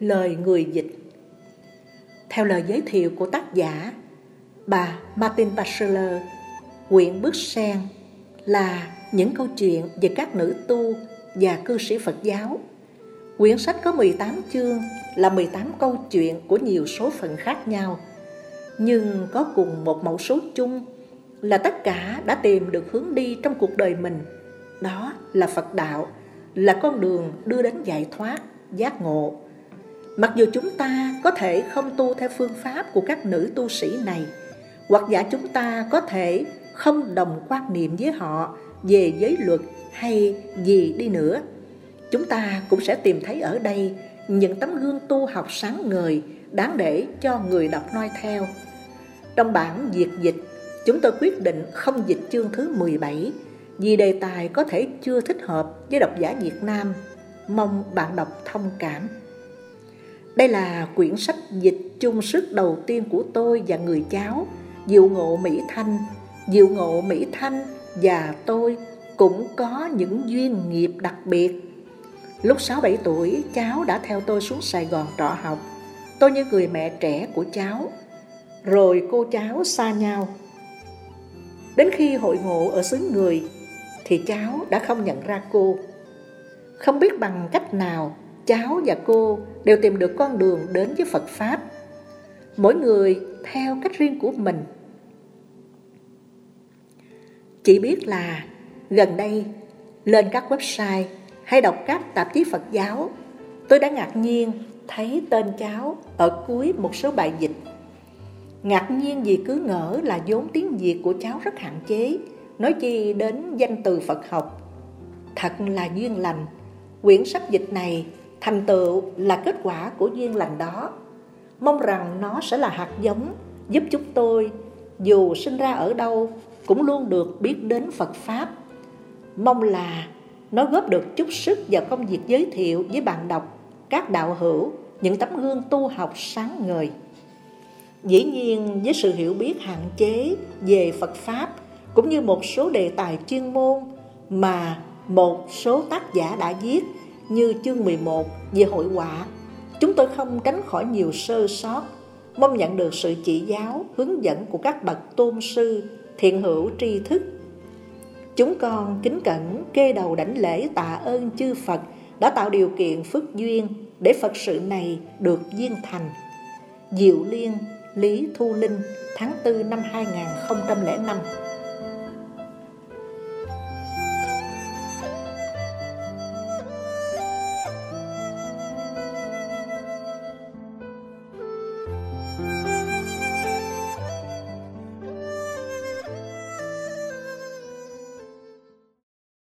Lời người dịch Theo lời giới thiệu của tác giả, bà Martin Bachelor, quyển Bước Sen là những câu chuyện về các nữ tu và cư sĩ Phật giáo. Quyển sách có 18 chương là 18 câu chuyện của nhiều số phận khác nhau, nhưng có cùng một mẫu số chung là tất cả đã tìm được hướng đi trong cuộc đời mình. Đó là Phật đạo, là con đường đưa đến giải thoát, giác ngộ. Mặc dù chúng ta có thể không tu theo phương pháp của các nữ tu sĩ này, hoặc giả chúng ta có thể không đồng quan niệm với họ về giới luật hay gì đi nữa, chúng ta cũng sẽ tìm thấy ở đây những tấm gương tu học sáng ngời đáng để cho người đọc noi theo. Trong bản diệt dịch, chúng tôi quyết định không dịch chương thứ 17 vì đề tài có thể chưa thích hợp với độc giả Việt Nam. Mong bạn đọc thông cảm. Đây là quyển sách dịch chung sức đầu tiên của tôi và người cháu, Diệu Ngộ Mỹ Thanh. Diệu Ngộ Mỹ Thanh và tôi cũng có những duyên nghiệp đặc biệt. Lúc 6-7 tuổi, cháu đã theo tôi xuống Sài Gòn trọ học. Tôi như người mẹ trẻ của cháu. Rồi cô cháu xa nhau. Đến khi hội ngộ ở xứ người, thì cháu đã không nhận ra cô. Không biết bằng cách nào, cháu và cô đều tìm được con đường đến với Phật Pháp. Mỗi người theo cách riêng của mình. Chỉ biết là gần đây lên các website hay đọc các tạp chí Phật giáo, tôi đã ngạc nhiên thấy tên cháu ở cuối một số bài dịch. Ngạc nhiên vì cứ ngỡ là vốn tiếng Việt của cháu rất hạn chế, nói chi đến danh từ Phật học. Thật là duyên lành, quyển sách dịch này thành tựu là kết quả của duyên lành đó. Mong rằng nó sẽ là hạt giống giúp chúng tôi dù sinh ra ở đâu cũng luôn được biết đến Phật Pháp. Mong là nó góp được chút sức vào công việc giới thiệu với bạn đọc, các đạo hữu, những tấm gương tu học sáng ngời. Dĩ nhiên với sự hiểu biết hạn chế về Phật Pháp cũng như một số đề tài chuyên môn mà một số tác giả đã viết như chương 11 về hội họa, chúng tôi không tránh khỏi nhiều sơ sót, mong nhận được sự chỉ giáo, hướng dẫn của các bậc tôn sư, thiện hữu tri thức. Chúng con kính cẩn kê đầu đảnh lễ tạ ơn chư Phật đã tạo điều kiện phước duyên để Phật sự này được viên thành. Diệu Liên, Lý Thu Linh, tháng 4 năm 2005